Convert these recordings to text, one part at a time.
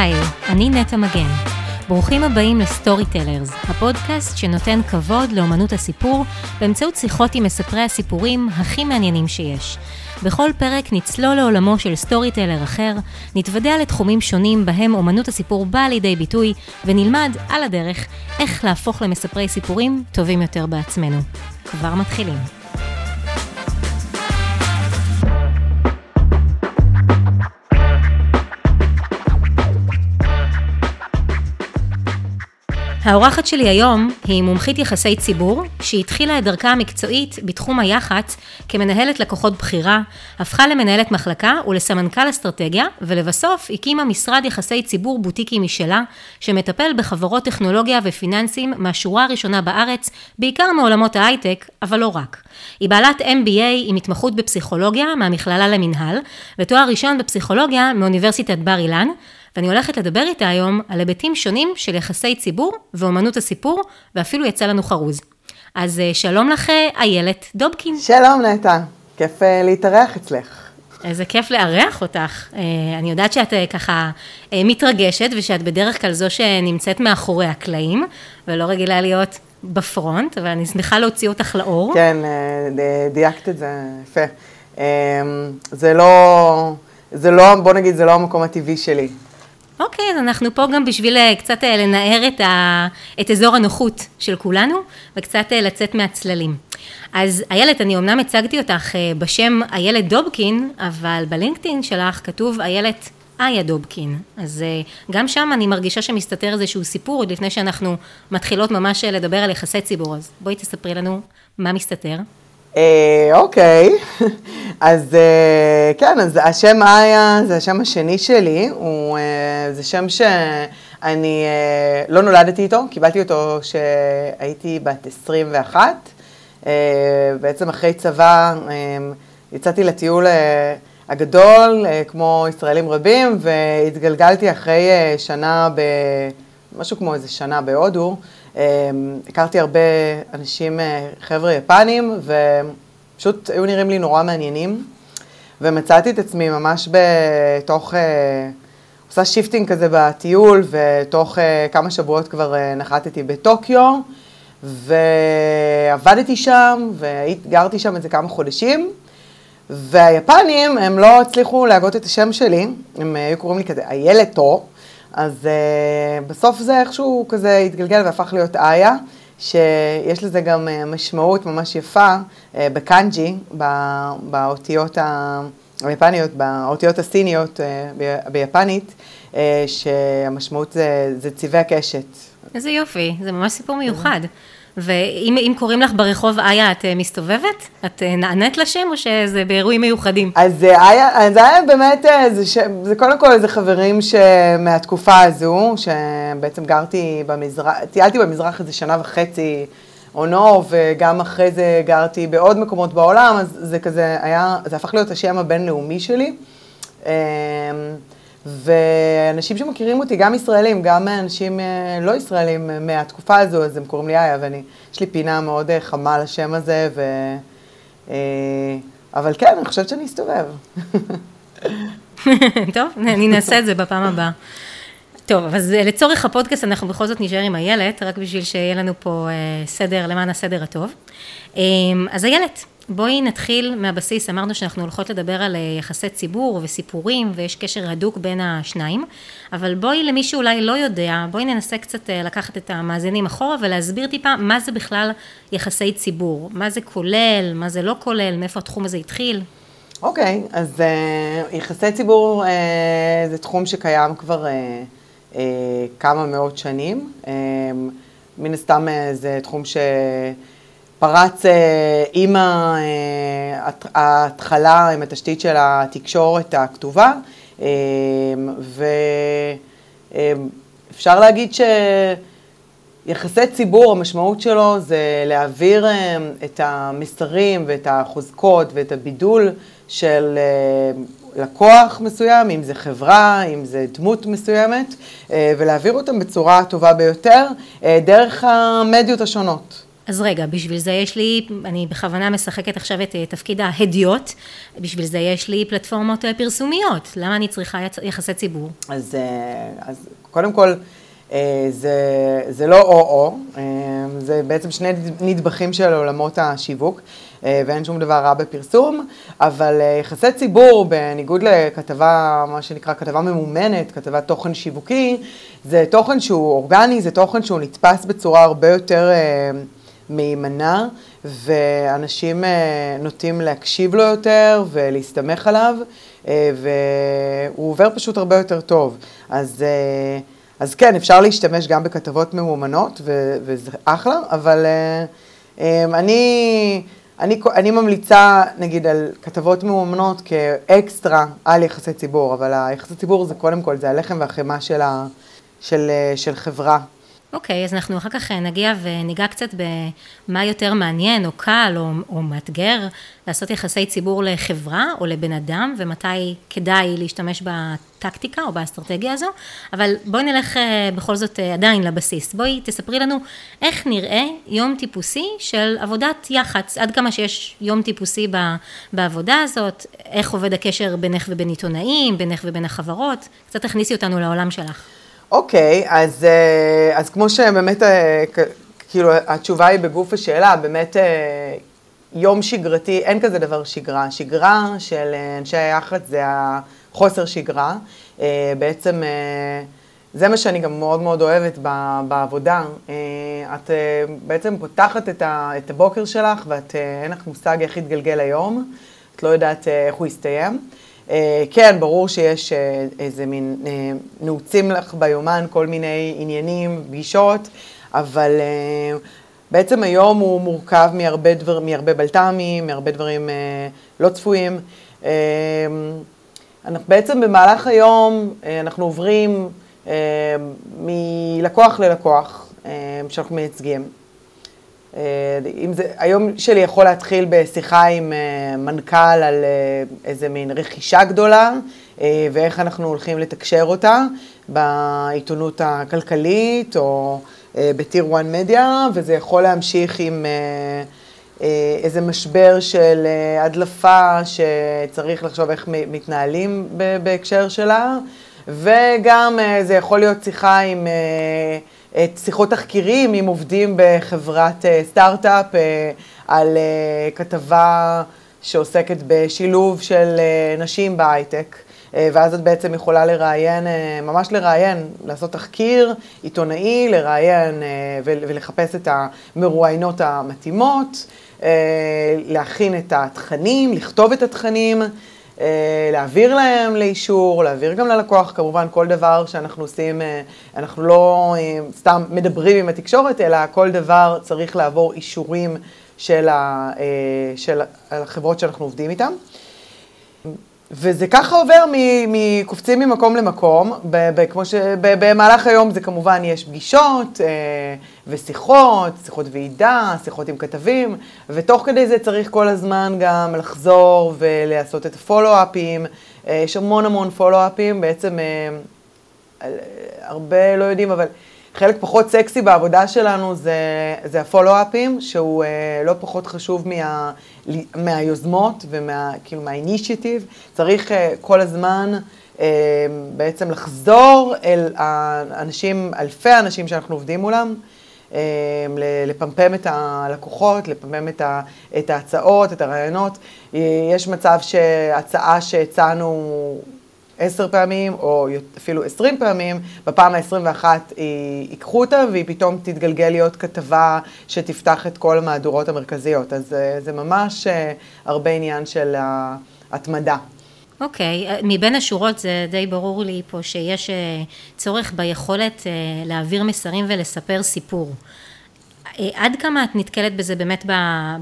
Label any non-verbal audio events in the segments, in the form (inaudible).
היי, אני נטע מגן. ברוכים הבאים ל Storytellers, הפודקאסט שנותן כבוד לאמנות הסיפור באמצעות שיחות עם מספרי הסיפורים הכי מעניינים שיש. בכל פרק נצלול לעולמו של storyteller אחר, נתוודע לתחומים שונים בהם אמנות הסיפור באה לידי ביטוי, ונלמד על הדרך איך להפוך למספרי סיפורים טובים יותר בעצמנו. כבר מתחילים. האורחת שלי היום היא מומחית יחסי ציבור, שהתחילה את דרכה המקצועית בתחום היח"צ כמנהלת לקוחות בכירה, הפכה למנהלת מחלקה ולסמנכ"ל אסטרטגיה, ולבסוף הקימה משרד יחסי ציבור בוטיקי משלה, שמטפל בחברות טכנולוגיה ופיננסים מהשורה הראשונה בארץ, בעיקר מעולמות ההייטק, אבל לא רק. היא בעלת MBA עם התמחות בפסיכולוגיה מהמכללה למינהל, ותואר ראשון בפסיכולוגיה מאוניברסיטת בר אילן, ואני הולכת לדבר איתה היום על היבטים שונים של יחסי ציבור ואומנות הסיפור, ואפילו יצא לנו חרוז. אז אה, שלום לך, איילת דובקין. שלום נטע, כיף אה, להתארח אצלך. איזה כיף לארח אותך. אה, אני יודעת שאת ככה מתרגשת, ושאת בדרך כלל זו שנמצאת מאחורי הקלעים, ולא רגילה להיות בפרונט, אבל אני שמחה להוציא אותך לאור. כן, דייקת את זה יפה. זה לא, זה לא, בוא נגיד, זה לא המקום הטבעי שלי. אוקיי, אז אנחנו פה גם בשביל אה, קצת אה, לנער את, ה, את אזור הנוחות של כולנו, וקצת אה, לצאת מהצללים. אז איילת, אני אמנם הצגתי אותך בשם איילת דובקין, אבל בלינקדאין שלך כתוב איילת איה דובקין. אז גם שם אני מרגישה שמסתתר איזשהו סיפור, עוד לפני שאנחנו מתחילות ממש לדבר על יחסי ציבור. אז בואי תספרי לנו מה מסתתר. אה, אוקיי, (laughs) אז אה, כן, אז השם איה זה השם השני שלי, הוא, אה, זה שם שאני לא נולדתי איתו, קיבלתי אותו כשהייתי בת 21. בעצם אחרי צבא יצאתי לטיול הגדול, כמו ישראלים רבים, והתגלגלתי אחרי שנה, ב, משהו כמו איזה שנה בהודו. אמ, הכרתי הרבה אנשים, אה, חבר'ה יפנים, ופשוט היו נראים לי נורא מעניינים. ומצאתי את עצמי ממש בתוך, אה, עושה shifting כזה בטיול, ותוך אה, כמה שבועות כבר נחתתי בטוקיו, ועבדתי שם, וגרתי שם איזה כמה חודשים. והיפנים, הם לא הצליחו להגות את השם שלי, הם היו קוראים לי כזה איילתו, אז uh, בסוף זה איכשהו כזה התגלגל והפך להיות איה, שיש לזה גם uh, משמעות ממש יפה uh, בקאנג'י, באותיות היפניות, באותיות הסיניות uh, ביפנית, uh, שהמשמעות זה, זה צבעי הקשת. איזה יופי, זה ממש סיפור מיוחד. ואם קוראים לך ברחוב איה, את אה, מסתובבת? את אה, נענית לשם או שזה באירועים מיוחדים? אז אה, איה, זה היה באמת, זה, ש... זה קודם כל איזה חברים שמהתקופה הזו, שבעצם גרתי במזרח, טיילתי במזרח איזה שנה וחצי או נו, וגם אחרי זה גרתי בעוד מקומות בעולם, אז זה כזה היה, זה הפך להיות השם הבינלאומי שלי. ואנשים שמכירים אותי, גם ישראלים, גם אנשים אה, לא ישראלים אה, מהתקופה הזו, אז הם קוראים לי איה, ואני, יש לי פינה מאוד אה, חמה לשם הזה, ו... אבל כן, אני חושבת שאני אסתובב. (laughs) (laughs) טוב, אני נעשה את זה בפעם הבאה. טוב, אז לצורך הפודקאסט אנחנו בכל זאת נשאר עם איילת, רק בשביל שיהיה לנו פה סדר, למען הסדר הטוב. אז איילת, בואי נתחיל מהבסיס, אמרנו שאנחנו הולכות לדבר על אה, יחסי ציבור וסיפורים ויש קשר הדוק בין השניים, אבל בואי למי שאולי לא יודע, בואי ננסה קצת אה, לקחת את המאזינים אחורה ולהסביר טיפה מה זה בכלל יחסי ציבור, מה זה כולל, מה זה לא כולל, מאיפה התחום הזה התחיל. אוקיי, אז uh, יחסי ציבור uh, זה תחום שקיים כבר uh, כמה מאות שנים, uh, מן הסתם uh, זה תחום ש... פרץ אה, עם אה, ההתחלה, עם התשתית של התקשורת הכתובה, אה, ואפשר להגיד שיחסי ציבור, המשמעות שלו זה להעביר את המסרים ואת החוזקות ואת הבידול של לקוח מסוים, אם זה חברה, אם זה דמות מסוימת, ולהעביר אותם בצורה הטובה ביותר דרך המדיות השונות. אז רגע, בשביל זה יש לי, אני בכוונה משחקת עכשיו את אה, תפקיד ההדיוט, בשביל זה יש לי פלטפורמות אה, פרסומיות, למה אני צריכה יחסי ציבור? אז, אה, אז קודם כל, זה, זה לא או-או, זה בעצם שני נדבכים של עולמות השיווק, ואין שום דבר רע בפרסום, אבל יחסי ציבור, בניגוד לכתבה, מה שנקרא כתבה ממומנת, כתבת תוכן שיווקי, זה תוכן שהוא אורגני, זה תוכן שהוא נתפס בצורה הרבה יותר... מהימנה, ואנשים אה, נוטים להקשיב לו יותר ולהסתמך עליו, אה, והוא עובר פשוט הרבה יותר טוב. אז, אה, אז כן, אפשר להשתמש גם בכתבות ממומנות, וזה אחלה, אבל אני... אני, אני ממליצה, נגיד, על כתבות ממומנות כאקסטרה על יחסי ציבור, אבל היחסי ציבור זה קודם כל, זה הלחם והחמאה של, של, של חברה. אוקיי, okay, אז אנחנו אחר כך נגיע וניגע קצת במה יותר מעניין או קל או, או מאתגר לעשות יחסי ציבור לחברה או לבן אדם ומתי כדאי להשתמש בטקטיקה או באסטרטגיה הזו, אבל בואי נלך אה, בכל זאת אה, עדיין לבסיס. בואי תספרי לנו איך נראה יום טיפוסי של עבודת יח"צ, עד כמה שיש יום טיפוסי בעבודה הזאת, איך עובד הקשר בינך ובין עיתונאים, בינך ובין החברות, קצת תכניסי אותנו לעולם שלך. אוקיי, אז, אה, אז כמו שבאמת, אה, כאילו, התשובה היא בגוף השאלה, באמת אה, יום שגרתי, אין כזה דבר שגרה. שגרה של אנשי היח"צ זה החוסר שגרה. בעצם זה מה שאני גם מאוד מאוד אוהבת בעבודה. את בעצם פותחת את הבוקר שלך ואת, אין לך מושג איך יתגלגל היום, את לא יודעת איך הוא יסתיים. אה, כן, ברור שיש אה, איזה מין, אה, נעוצים לך ביומן כל מיני עניינים, פגישות, אבל בעצם היום הוא מורכב מהרבה, דבר, מהרבה בלת"מים, מהרבה דברים לא צפויים. אנחנו בעצם במהלך היום אנחנו עוברים מלקוח ללקוח שאנחנו מייצגים. אה, אם זה, היום שלי יכול להתחיל בשיחה עם אה, מנכ"ל על אה, איזה מין רכישה גדולה, ואיך אנחנו הולכים לתקשר אותה בעיתונות הכלכלית או בטיר 1 מדיה, וזה יכול להמשיך עם איזה משבר של הדלפה שצריך לחשוב איך מתנהלים בהקשר שלה, וגם זה יכול להיות שיחה עם... את שיחות תחקירים עם עובדים בחברת אה, סטארט-אפ אה, על אה, כתבה שעוסקת בשילוב של נשים בהייטק. ואז את בעצם יכולה לראיין, ממש לראיין, לעשות תחקיר עיתונאי, לראיין ולחפש את המרואיינות המתאימות, להכין את התכנים, לכתוב את התכנים. אה, להעביר להם לאישור, להעביר גם ללקוח, כמובן כל דבר שאנחנו עושים, אה, אנחנו לא אה, סתם מדברים עם התקשורת, אלא כל דבר צריך לעבור אישורים של, ה, של החברות שאנחנו עובדים איתן. וזה ככה עובר, מקופצים ממקום למקום, כמו שבמהלך היום זה כמובן יש פגישות ושיחות, שיחות ועידה, שיחות עם כתבים, ותוך כדי זה צריך כל הזמן גם לחזור ולעשות את הפולו-אפים, אה, יש המון המון פולו-אפים, בעצם אה, הרבה לא יודעים, אבל חלק פחות סקסי בעבודה שלנו זה, זה הפולו-אפים, שהוא אה, לא פחות חשוב מה, מהיוזמות ומה, כאילו, מהאינישיטיב. צריך אה, כל הזמן אה, בעצם לחזור אל האנשים, אלפי האנשים שאנחנו עובדים מולם. אה, לפמפם את הלקוחות, לפמפם את, ה, את ההצעות, את הרעיונות. יש מצב שהצעה שהצענו עשר פעמים, או אפילו עשרים פעמים, בפעם העשרים ואחת ייקחו אותה, והיא פתאום תתגלגל להיות כתבה שתפתח את כל המהדורות המרכזיות. אז אה, זה ממש אה, הרבה עניין של ההתמדה. אוקיי, okay. מבין השורות זה די ברור לי פה שיש אה, צורך ביכולת להעביר מסרים ולספר סיפור. אה, עד כמה את נתקלת בזה באמת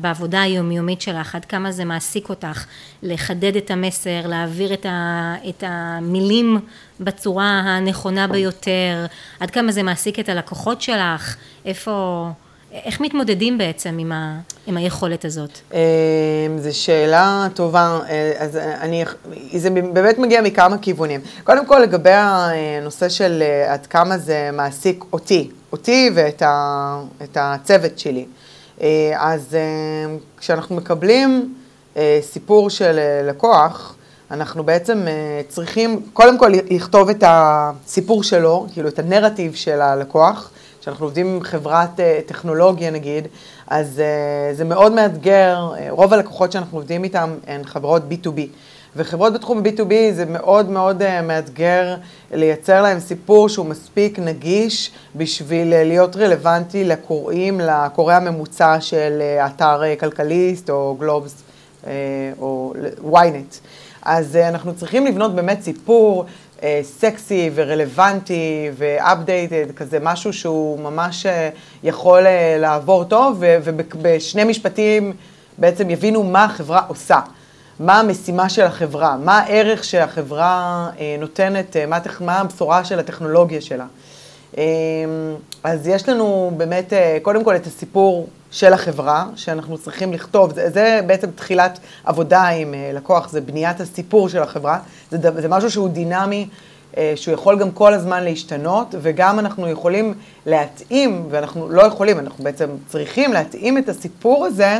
בעבודה היומיומית שלך? עד כמה זה מעסיק אותך לחדד את המסר, להעביר את, ה, את המילים בצורה הנכונה ביותר? עד כמה זה מעסיק את הלקוחות שלך? איפה... איך מתמודדים בעצם עם, ה, עם היכולת הזאת? אמ, זו שאלה טובה, אה, אז אני, זה באמת מגיע מכמה כיוונים. קודם כל לגבי הנושא של אה, עד כמה זה מעסיק אותי, אותי ואת ה, הצוות שלי. אז כשאנחנו מקבלים סיפור של לקוח, אנחנו בעצם צריכים קודם כל לכתוב את הסיפור שלו, כאילו את הנרטיב של הלקוח. כשאנחנו עובדים עם חברת טכנולוגיה נגיד, אז זה מאוד מאתגר, רוב הלקוחות שאנחנו עובדים איתם הן חברות B2B. וחברות בתחום ה-B2B זה מאוד מאוד מאתגר לייצר להם סיפור שהוא מספיק נגיש בשביל להיות רלוונטי לקוראים, לקורא הממוצע של אתר כלכליסט או גלובס או ynet. אז אנחנו צריכים לבנות באמת סיפור סקסי ורלוונטי ואפדייטד, כזה משהו שהוא ממש uh, יכול uh, לעבור טוב, ובשני משפטים בעצם יבינו מה החברה עושה. מה המשימה של החברה, מה הערך שהחברה אה, נותנת, אה, מה, מה הבשורה של הטכנולוגיה שלה. אה, אז יש לנו באמת, אה, קודם כל את הסיפור של החברה, שאנחנו צריכים לכתוב, זה, זה בעצם תחילת עבודה עם אה, לקוח, זה בניית הסיפור של החברה, זה, זה משהו שהוא דינמי, אה, שהוא יכול גם כל הזמן להשתנות, וגם אנחנו יכולים להתאים, ואנחנו לא יכולים, אנחנו בעצם צריכים להתאים את הסיפור הזה,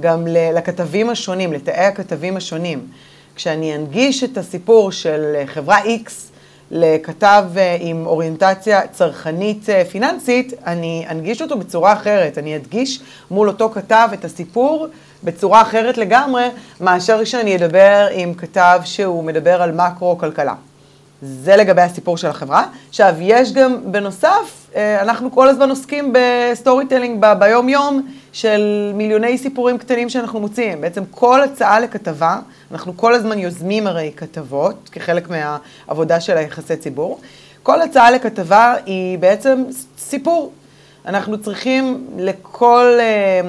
גם לכתבים השונים, לתאי הכתבים השונים. כשאני אנגיש את הסיפור של חברה X לכתב אה, עם אוריינטציה צרכנית אה, פיננסית, אני אנגיש אותו בצורה אחרת. אני אדגיש מול אותו כתב את הסיפור בצורה אחרת לגמרי, מאשר שאני אדבר עם כתב שהוא מדבר על מקרו-כלכלה. זה לגבי הסיפור של החברה. עכשיו, יש גם, בנוסף, אה, אנחנו כל הזמן עוסקים ב storytelling ביום-יום של מיליוני סיפורים קטנים שאנחנו מוציאים. בעצם כל הצעה לכתבה, אנחנו כל הזמן יוזמים הרי כתבות, כחלק מהעבודה של היחסי ציבור. כל הצעה לכתבה היא בעצם סיפור. אנחנו צריכים לכל, אה,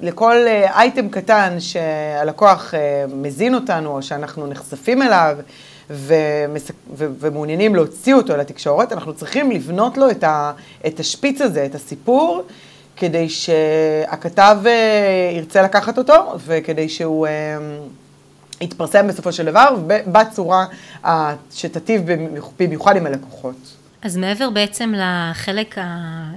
לכל אייטם קטן שהלקוח אה, מזין אותנו, או שאנחנו נחשפים אליו, ומס... ו... ומעוניינים להוציא אותו לתקשורת, אנחנו צריכים לבנות לו את, ה... את השפיץ הזה, את הסיפור, כדי שהכתב אה, ירצה לקחת אותו, וכדי שהוא אה, יתפרסם בסופו של דבר, בצורה שתטיב במיוחד עם הלקוחות. אז מעבר בעצם לחלק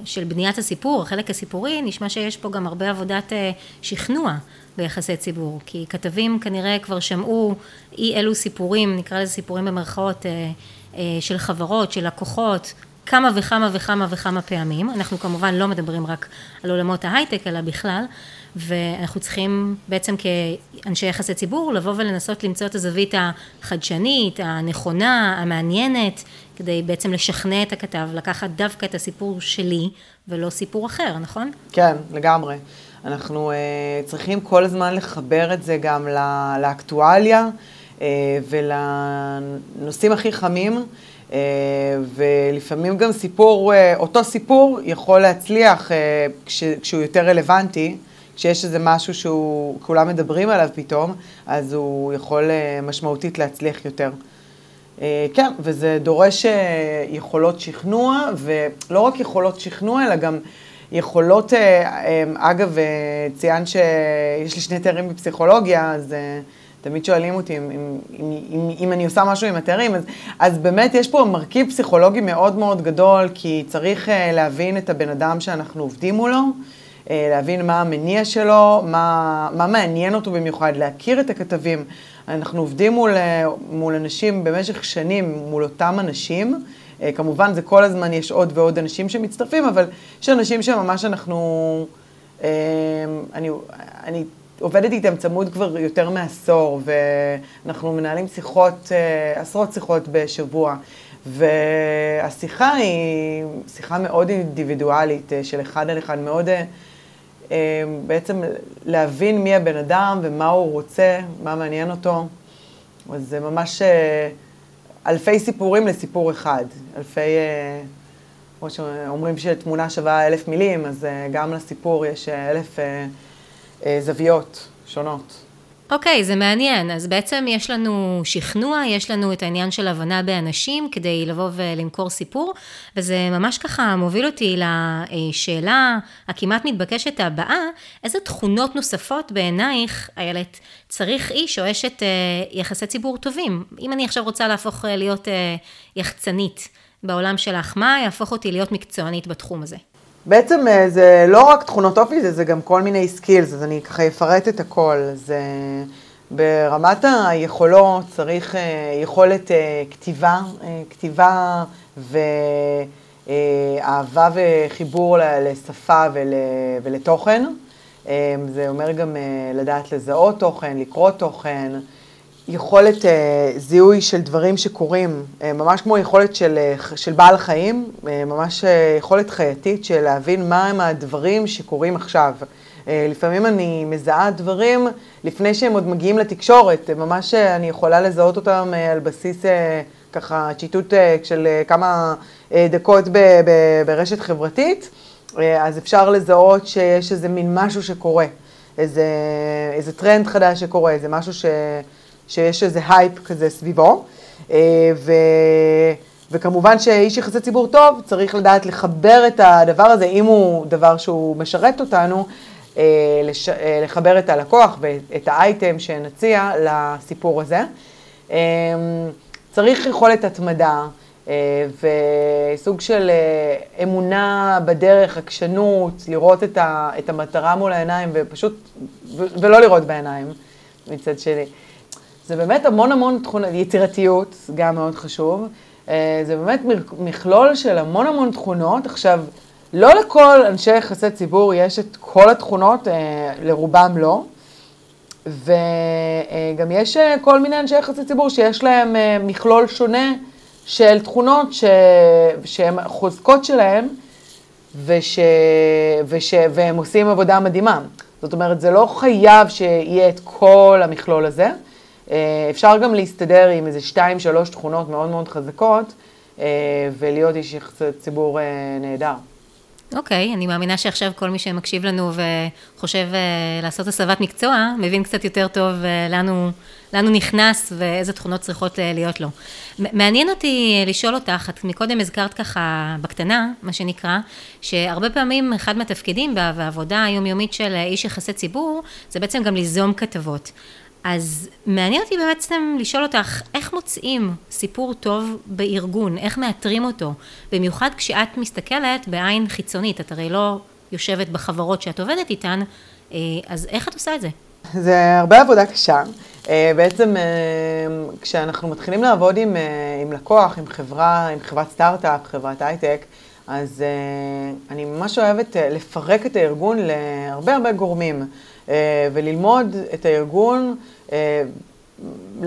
של בניית הסיפור, החלק הסיפורי, נשמע שיש פה גם הרבה עבודת אה, שכנוע. ביחסי ציבור, כי כתבים כנראה כבר שמעו אי אלו סיפורים, נקרא לזה סיפורים במרכאות, אה, אה, של חברות, של לקוחות, כמה וכמה וכמה וכמה פעמים. אנחנו כמובן לא מדברים רק על עולמות ההייטק, אלא בכלל, ואנחנו צריכים בעצם כאנשי יחסי ציבור לבוא ולנסות למצוא את הזווית החדשנית, הנכונה, המעניינת, כדי בעצם לשכנע את הכתב, לקחת דווקא את הסיפור שלי ולא סיפור אחר, נכון? כן, לגמרי. אנחנו uh, צריכים כל הזמן לחבר את זה גם לאקטואליה uh, ולנושאים הכי חמים, uh, ולפעמים גם סיפור, uh, אותו סיפור יכול להצליח uh, כש, כשהוא יותר רלוונטי. כשיש איזה משהו שהוא, כולם מדברים עליו פתאום, אז הוא יכול uh, משמעותית להצליח יותר. כן, וזה דורש יכולות שכנוע, ולא רק יכולות שכנוע, אלא גם יכולות, אה, אה, אגב, אה, ציינת שיש לי שני תארים בפסיכולוגיה, אז תמיד שואלים אותי אם, אם, אם, אם, אם אני עושה משהו עם התארים, אז, אז באמת יש פה מרכיב פסיכולוגי מאוד מאוד גדול, כי צריך להבין את הבן אדם שאנחנו עובדים מולו, להבין מה המניע שלו, מה, מה מעניין אותו במיוחד, להכיר את הכתבים. אנחנו עובדים מול, מול אנשים במשך שנים, מול אותם אנשים. אה, כמובן, זה כל הזמן יש עוד ועוד אנשים שמצטרפים, אבל יש אנשים שממש אנחנו... אה, אני, אני עובדת איתם צמוד כבר יותר מעשור, ואנחנו מנהלים שיחות, אה, עשרות שיחות בשבוע. והשיחה היא שיחה מאוד אינדיבידואלית, של אחד על אחד, מאוד בעצם להבין מי הבן אדם ומה הוא רוצה, מה מעניין אותו. אז זה ממש אלפי סיפורים לסיפור אחד. אלפי, אה, כמו שאומרים שתמונה שווה אלף מילים, אז אה, גם לסיפור יש אה, אלף זוויות שונות. אוקיי, okay, זה מעניין. אז בעצם יש לנו שכנוע, יש לנו את העניין של הבנה באנשים כדי לבוא ולמכור סיפור, וזה ממש ככה מוביל אותי לשאלה הכמעט מתבקשת הבאה, איזה תכונות נוספות בעינייך, איילת, צריך איש או אשת אה, יחסי ציבור טובים? אם אני עכשיו רוצה להפוך אה, להיות אה, יחצנית בעולם שלך, מה יהפוך אותי להיות מקצוענית בתחום הזה? בעצם זה לא רק תכונות אופי, זה, זה גם כל מיני skills, אז אני ככה אפרט את הכל. זה ברמת היכולות צריך יכולת כתיבה, כתיבה ואהבה וחיבור לשפה ול, ולתוכן. זה אומר גם לדעת לזהות תוכן, לקרוא תוכן. יכולת uh, זיהוי של דברים שקורים, uh, ממש כמו יכולת של, uh, של בעל חיים, uh, ממש uh, יכולת חייתית של להבין מהם הדברים שקורים עכשיו. Uh, לפעמים אני מזהה דברים לפני שהם עוד מגיעים לתקשורת, אה, ממש אה, אני יכולה לזהות אותם אה, על בסיס אה, ככה ציטוט אה, של אה, כמה אה, דקות ב, ב, ברשת חברתית, אה, אז אפשר לזהות שיש איזה מין משהו שקורה, איזה, איזה טרנד חדש שקורה, איזה משהו ש... שיש איזה הייפ כזה סביבו. אה, ו... וכמובן שאיש יחסי ציבור טוב צריך לדעת לחבר את הדבר הזה, אם הוא דבר שהוא משרת אותנו, אה, לש... אה, לחבר את הלקוח ואת האייטם שנציע לסיפור הזה. צריך יכולת התמדה וסוג של אמונה בדרך, עקשנות, לראות את המטרה מול העיניים ופשוט, ולא לראות בעיניים מצד שני. זה באמת המון המון תכונות, יצירתיות, גם מאוד חשוב. אה, זה באמת מכלול של המון המון תכונות. עכשיו, לא לכל אנשי יחסי ציבור יש את כל התכונות, אה, לרובם לא. וגם יש אה, כל מיני אנשי יחסי ציבור שיש להם מכלול שונה של תכונות ש... שהן חוזקות שלהם וש... וש... והם עושים עבודה מדהימה. זאת אומרת, זה לא חייב שיהיה את כל המכלול הזה. אה, אפשר גם להסתדר עם איזה שתיים, שלוש תכונות מאוד מאוד חזקות, אה, ולהיות איש ציבור אה, נהדר. אוקיי, okay, אני מאמינה שעכשיו כל מי שמקשיב לנו וחושב לעשות הסבת מקצוע, מבין קצת יותר טוב לאן הוא, לאן הוא נכנס ואיזה תכונות צריכות להיות לו. מעניין אותי לשאול אותך, את מקודם הזכרת ככה בקטנה, מה שנקרא, שהרבה פעמים אחד מהתפקידים בעבודה היומיומית של איש יחסי ציבור, זה בעצם גם ליזום כתבות. אז מעניין אותי בעצם לשאול אותך, איך מוצאים סיפור טוב בארגון? איך מאתרים אותו? במיוחד כשאת מסתכלת בעין חיצונית, את הרי לא יושבת בחברות שאת עובדת איתן, אה, אז איך את עושה את זה? זה הרבה עבודה קשה. אה, בעצם אה, כשאנחנו מתחילים לעבוד עם, עם לקוח, עם חברה, עם חברת סטארט-אפ, חברת הייטק, אז אני ממש אוהבת לפרק את הארגון להרבה הרבה גורמים. וללמוד את הארגון. אה,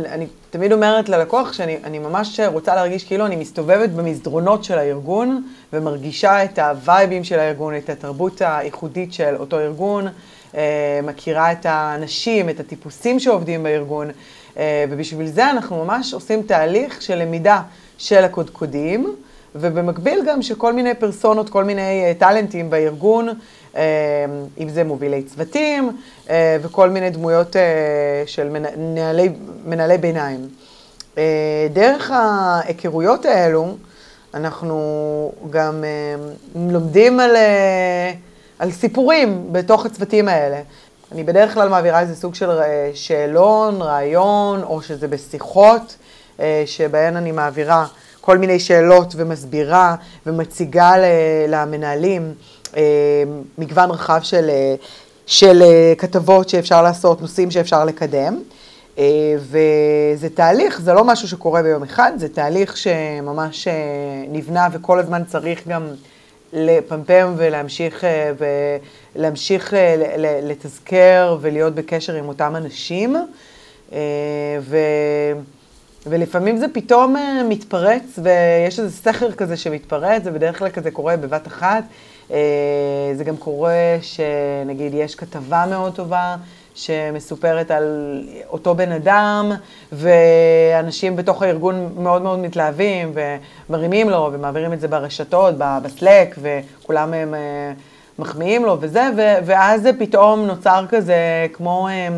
אני תמיד אומרת ללקוח שאני ממש רוצה להרגיש כאילו אני מסתובבת במסדרונות של הארגון ומרגישה את הווייבים של הארגון, את התרבות הייחודית של אותו ארגון, אה, מכירה את האנשים, את הטיפוסים שעובדים בארגון, ובשביל זה אנחנו ממש עושים תהליך של למידה של הקודקודים, ובמקביל גם שכל מיני פרסונות, כל מיני טאלנטים בארגון, אם זה מובילי צוותים אה, וכל מיני דמויות אה, של מנהלי, מנהלי ביניים. אה, דרך ההיכרויות האלו, אנחנו גם לומדים על, על סיפורים בתוך הצוותים האלה. אני בדרך כלל מעבירה איזה סוג של שאלון, רעיון, או שזה בשיחות, שבהן אני מעבירה כל מיני שאלות ומסבירה ומציגה למנהלים מגוון רחב של, אה, של אה, כתבות שאפשר לעשות, נושאים שאפשר לקדם. וזה תהליך, זה לא משהו שקורה ביום אחד, זה תהליך שממש נבנה וכל הזמן צריך גם לפמפם ולהמשיך, ולהמשיך לתזכר ולהיות בקשר עם אותם אנשים. ו... ולפעמים זה פתאום מתפרץ ויש איזה סכר כזה שמתפרץ, זה בדרך כלל כזה קורה בבת אחת. אה, זה גם קורה שנגיד יש כתבה מאוד טובה שמסופרת על אותו בן אדם, ואנשים בתוך הארגון מאוד מאוד מתלהבים ומרימים לו ומעבירים את זה ברשתות, בסלק, וכולם הם אה, מחמיאים לו וזה, ואז זה פתאום נוצר כזה כמו אה,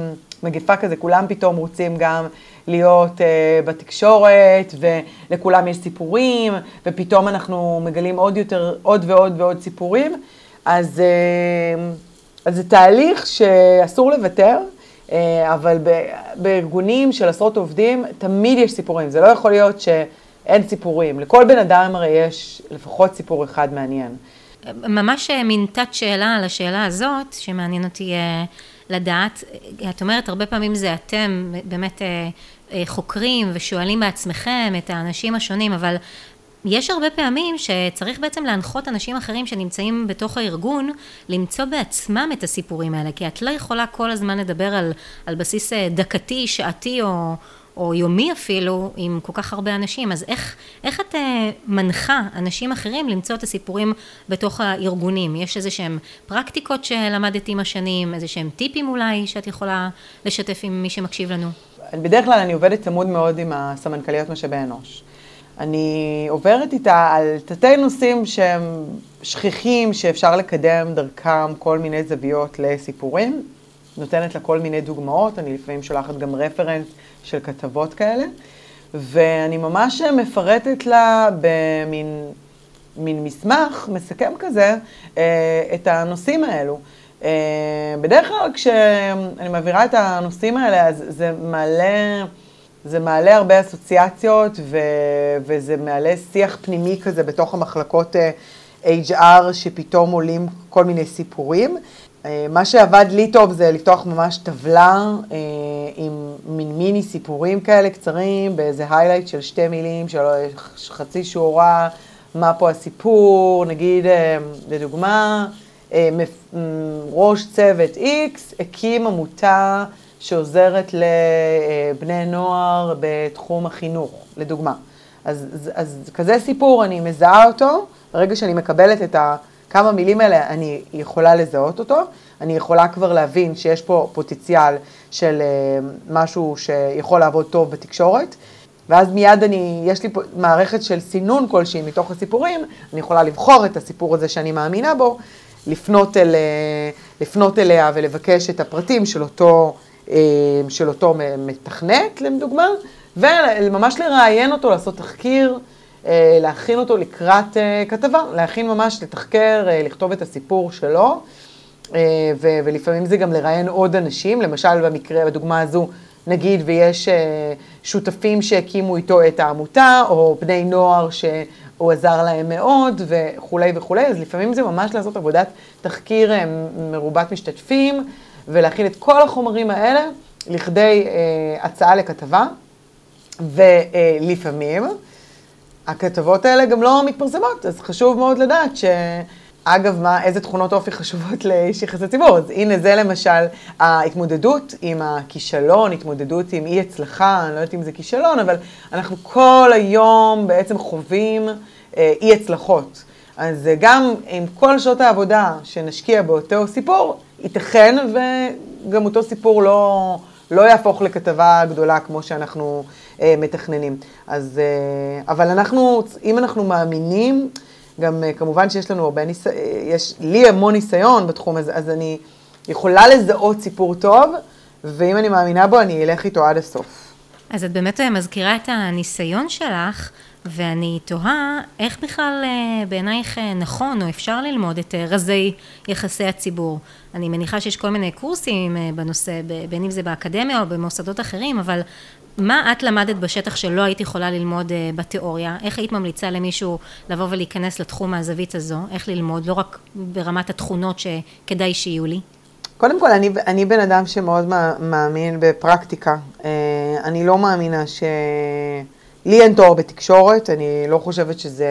מגפה כזה, כולם פתאום רוצים גם להיות uh, בתקשורת, ולכולם יש סיפורים, ופתאום אנחנו מגלים עוד יותר, עוד ועוד ועוד סיפורים. אז, uh, אז זה תהליך שאסור לוותר, uh, אבל ב, בארגונים של עשרות עובדים, תמיד יש סיפורים. זה לא יכול להיות שאין סיפורים. לכל בן אדם הרי יש לפחות סיפור אחד מעניין. ממש מין תת שאלה על השאלה הזאת, שמעניין אותי לדעת. את אומרת, הרבה פעמים זה אתם באמת חוקרים ושואלים בעצמכם את האנשים השונים, אבל יש הרבה פעמים שצריך בעצם להנחות אנשים אחרים שנמצאים בתוך הארגון, למצוא בעצמם את הסיפורים האלה, כי את לא יכולה כל הזמן לדבר על, על בסיס אה, דקתי, שעתי או, או יומי אפילו, עם כל כך הרבה אנשים, אז איך, איך את אה, מנחה אנשים אחרים למצוא את הסיפורים בתוך הארגונים? יש איזה שהם פרקטיקות שלמדת עם השנים, איזה שהם טיפים אולי שאת יכולה לשתף עם מי שמקשיב לנו? בדרך כלל אני עובדת צמוד מאוד עם הסמנכ"ליות משאבי אנוש. אני עוברת איתה על תתי נושאים שהם שכיחים, שאפשר לקדם דרכם כל מיני זוויות לסיפורים. נותנת לה כל מיני דוגמאות, אני לפעמים שולחת גם רפרנס של כתבות כאלה, ואני ממש מפרטת לה במין מין מסמך מסכם כזה אה, את הנושאים האלו. אה, בדרך כלל כשאני מעבירה את הנושאים האלה, אז זה מעלה... זה מעלה הרבה אסוציאציות ו, וזה מעלה שיח פנימי כזה בתוך המחלקות uh, HR שפתאום עולים כל מיני סיפורים. Uh, מה שעבד לי טוב זה לפתוח ממש טבלה uh, עם מין מיני סיפורים כאלה קצרים, באיזה היילייט של שתי מילים, של חצי שורה, מה פה הסיפור, נגיד, uh, לדוגמה, ראש צוות X הקים עמותה שעוזרת לבני נוער בתחום החינוך, לדוגמה. אז, אז כזה סיפור, אני מזהה אותו, ברגע שאני מקבלת את הכמה מילים האלה, אני יכולה לזהות אותו, אני יכולה כבר להבין שיש פה פוטנציאל של אה, משהו שיכול לעבוד טוב בתקשורת, ואז מיד אני, יש לי פה מערכת של סינון כלשהי מתוך הסיפורים, אני יכולה לבחור את הסיפור הזה שאני מאמינה בו, לפנות, אל, אה, לפנות אליה ולבקש את הפרטים של אותו אה, של אותו מתכנת, לדוגמה, וממש לראיין אותו, לעשות תחקיר, להכין אותו לקראת אה, כתבה, להכין ממש, לתחקר, לכתוב את הסיפור שלו, ולפעמים זה גם לראיין עוד אנשים, למשל במקרה, בדוגמה הזו, נגיד ויש שותפים שהקימו איתו את העמותה, או בני נוער שהוא עזר להם מאוד, וכולי וכולי, אז לפעמים זה ממש לעשות עבודת תחקיר מרובת משתתפים. ולהכין את כל החומרים האלה לכדי אה, הצעה לכתבה, ולפעמים הכתבות האלה גם לא מתפרסמות, אז חשוב מאוד לדעת ש... אגב, מה, איזה תכונות אופי חשובות (laughs) לאיש יחסי ציבור? אז הנה זה למשל ההתמודדות עם הכישלון, התמודדות עם אי הצלחה, אני לא יודעת אם זה כישלון, אבל אנחנו כל היום בעצם חווים אה, אי הצלחות. אז גם עם כל שעות העבודה שנשקיע באותו סיפור, ייתכן וגם אותו סיפור לא, לא יהפוך לכתבה גדולה כמו שאנחנו אה, מתכננים. אז, אה, אבל אנחנו, אם אנחנו מאמינים, גם אה, כמובן שיש לנו הרבה ניסיון, אה, יש לי המון ניסיון בתחום הזה, אז אני יכולה לזהות סיפור טוב, ואם אני מאמינה בו, אני אלך איתו עד הסוף. אז את באמת אה, מזכירה את הניסיון שלך. ואני תוהה איך בכלל אה, בעינייך אה, נכון או אפשר ללמוד את אה, רזי יחסי הציבור. אני מניחה שיש כל מיני קורסים בנושא, בין אם זה באקדמיה או במוסדות אחרים, אבל מה את למדת בשטח שלא היית יכולה ללמוד בתיאוריה? איך היית ממליצה למישהו לבוא ולהיכנס לתחום מהזווית הזו? איך ללמוד? לא רק ברמת התכונות שכדאי שיהיו לי. קודם כל, אני, אני בן אדם שמאוד מאמין בפרקטיקה. אני לא מאמינה ש... לי אין תואר בתקשורת, אני לא חושבת שזה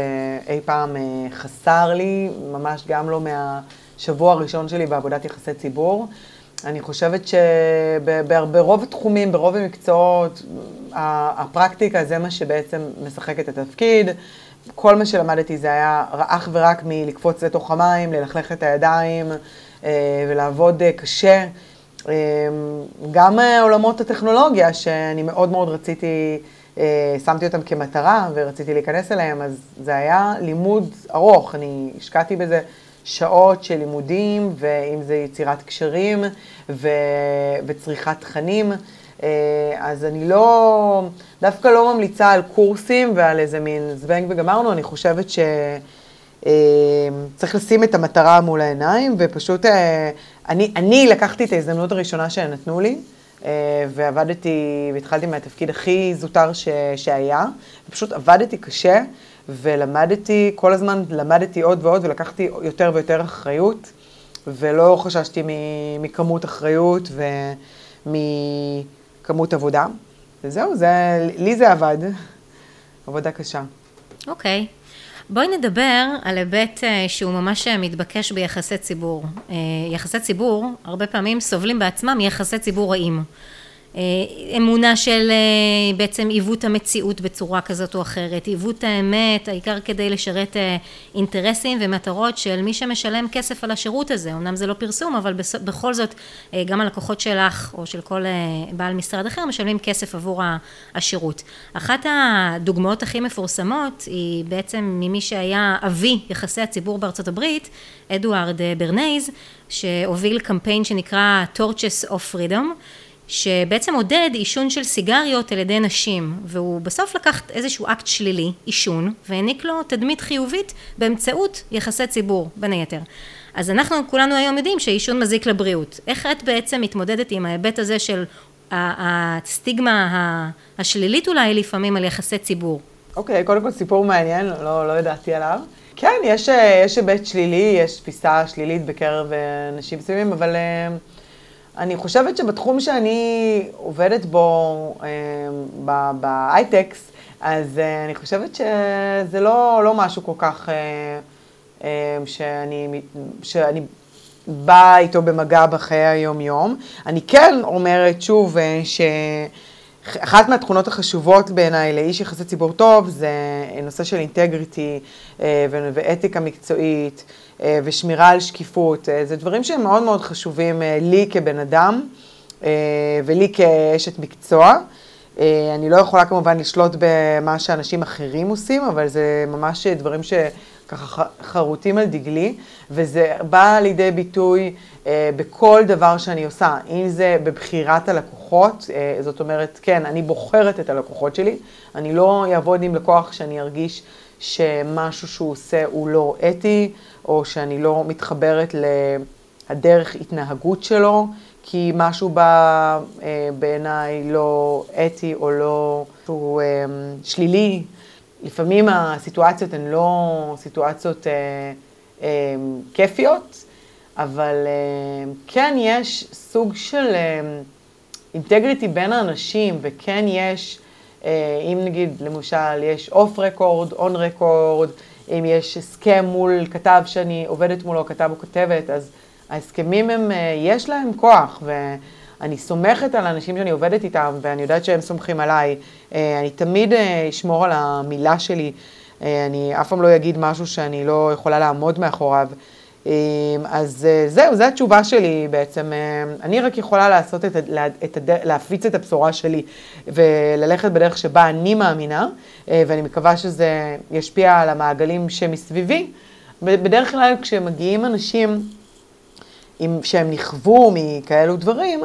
אי פעם אה, חסר לי, ממש גם לא מהשבוע הראשון שלי בעבודת יחסי ציבור. אני חושבת שברוב התחומים, ברוב המקצועות, הפרקטיקה זה מה שבעצם משחק את התפקיד. כל מה שלמדתי זה היה אך ורק מלקפוץ לתוך המים, ללכלך את הידיים אה, ולעבוד אה, קשה. גם עולמות הטכנולוגיה, שאני מאוד מאוד רציתי... אה, שמתי אותם כמטרה ורציתי להיכנס אליהם, אז זה היה לימוד ארוך, אני השקעתי בזה שעות של לימודים, ואם זה יצירת קשרים ו... וצריכת תכנים. אה, אז אני לא, דווקא לא ממליצה על קורסים ועל איזה מין זבנג וגמרנו, אני חושבת שצריך אה, לשים את המטרה מול העיניים, ופשוט, אני, אני לקחתי את ההזדמנות הראשונה שנתנו לי, אה, ועבדתי, והתחלתי מהתפקיד הכי זוטר ש, שהיה, ופשוט עבדתי קשה, ולמדתי, כל הזמן למדתי עוד ועוד ולקחתי יותר ויותר אחריות, ולא חששתי מכמות אחריות ומכמות עבודה. וזהו, זה, לי זה עבד, עבודה קשה. אוקיי. Okay. בואי נדבר על היבט אה, שהוא ממש אה, מתבקש ביחסי ציבור. אה, יחסי ציבור, הרבה פעמים סובלים בעצמם מיחסי ציבור רעים. אה, אמונה של אה, בעצם עיוות המציאות בצורה כזאת או אחרת, עיוות האמת, העיקר כדי לשרת אה, אינטרסים ומטרות של מי שמשלם כסף על השירות הזה, אמנם זה לא פרסום, אבל בכל זאת גם הלקוחות שלך או של כל בעל משרד אחר משלמים כסף עבור השירות. אחת הדוגמאות הכי מפורסמות היא בעצם ממי שהיה אבי יחסי הציבור בארצות הברית, אדוארד ברנייז, שהוביל קמפיין שנקרא Torches of Freedom שבעצם עודד עישון של סיגריות על ידי נשים, והוא בסוף לקח איזשהו אקט שלילי, עישון, והעניק לו תדמית חיובית באמצעות יחסי ציבור, בין היתר. אז אנחנו כולנו היום יודעים שעישון מזיק לבריאות. איך את בעצם מתמודדת עם ההיבט הזה של הסטיגמה השלילית אולי לפעמים על יחסי ציבור? אוקיי, okay, קודם כל סיפור מעניין, לא, לא ידעתי עליו. כן, יש, יש היבט שלילי, יש תפיסה שלילית בקרב אנשים מסוימים, אבל... אני חושבת שבתחום שאני עובדת בו, אה, בהייטקס, אז אה, אני חושבת שזה לא, לא משהו כל כך אה, שאני, שאני באה איתו במגע בחיי היום-יום. אני כן אומרת שוב שאחת מהתכונות החשובות בעיניי לאיש יחסי ציבור טוב זה נושא של אינטגריטי ואתיקה מקצועית. אה, ושמירה על שקיפות, אה, זה דברים שהם מאוד מאוד חשובים אה, לי כבן אדם ולי כאשת מקצוע. אני לא יכולה כמובן לשלוט במה שאנשים אחרים עושים, אבל זה ממש דברים שככה חרוטים על דגלי, וזה בא לידי ביטוי בכל דבר שאני עושה, אם זה בבחירת הלקוחות, זאת אומרת, כן, אני בוחרת את הלקוחות שלי, אני לא אעבוד עם לקוח שאני ארגיש שמשהו שהוא עושה הוא לא אתי, או שאני לא מתחברת לדרך התנהגות שלו, כי משהו בא אה, בעיניי לא אתי או לא, הוא אה, שלילי. לפעמים הסיטואציות הן לא סיטואציות אה, אה, כיפיות, אבל אה, כן יש סוג של אה, אינטגריטי בין האנשים, וכן יש, אה, אם נגיד למשל יש אוף רקורד, און רקורד, אם יש הסכם מול כתב שאני עובדת מולו, כתב או כתבת, אז ההסכמים הם, אה, יש להם כוח, ואני סומכת על האנשים שאני עובדת איתם, ואני יודעת שהם סומכים עליי. אה, אני תמיד אה, אשמור על המילה שלי, אני אף פעם לא אגיד משהו שאני לא יכולה לעמוד מאחוריו. אז זהו, זו התשובה שלי בעצם. אני רק יכולה לעשות את, את, להפיץ את הבשורה שלי וללכת בדרך שבה אני מאמינה, ואני מקווה שזה ישפיע על המעגלים שמסביבי. בדרך כלל כשמגיעים אנשים עם, שהם נכוו מכאלו דברים,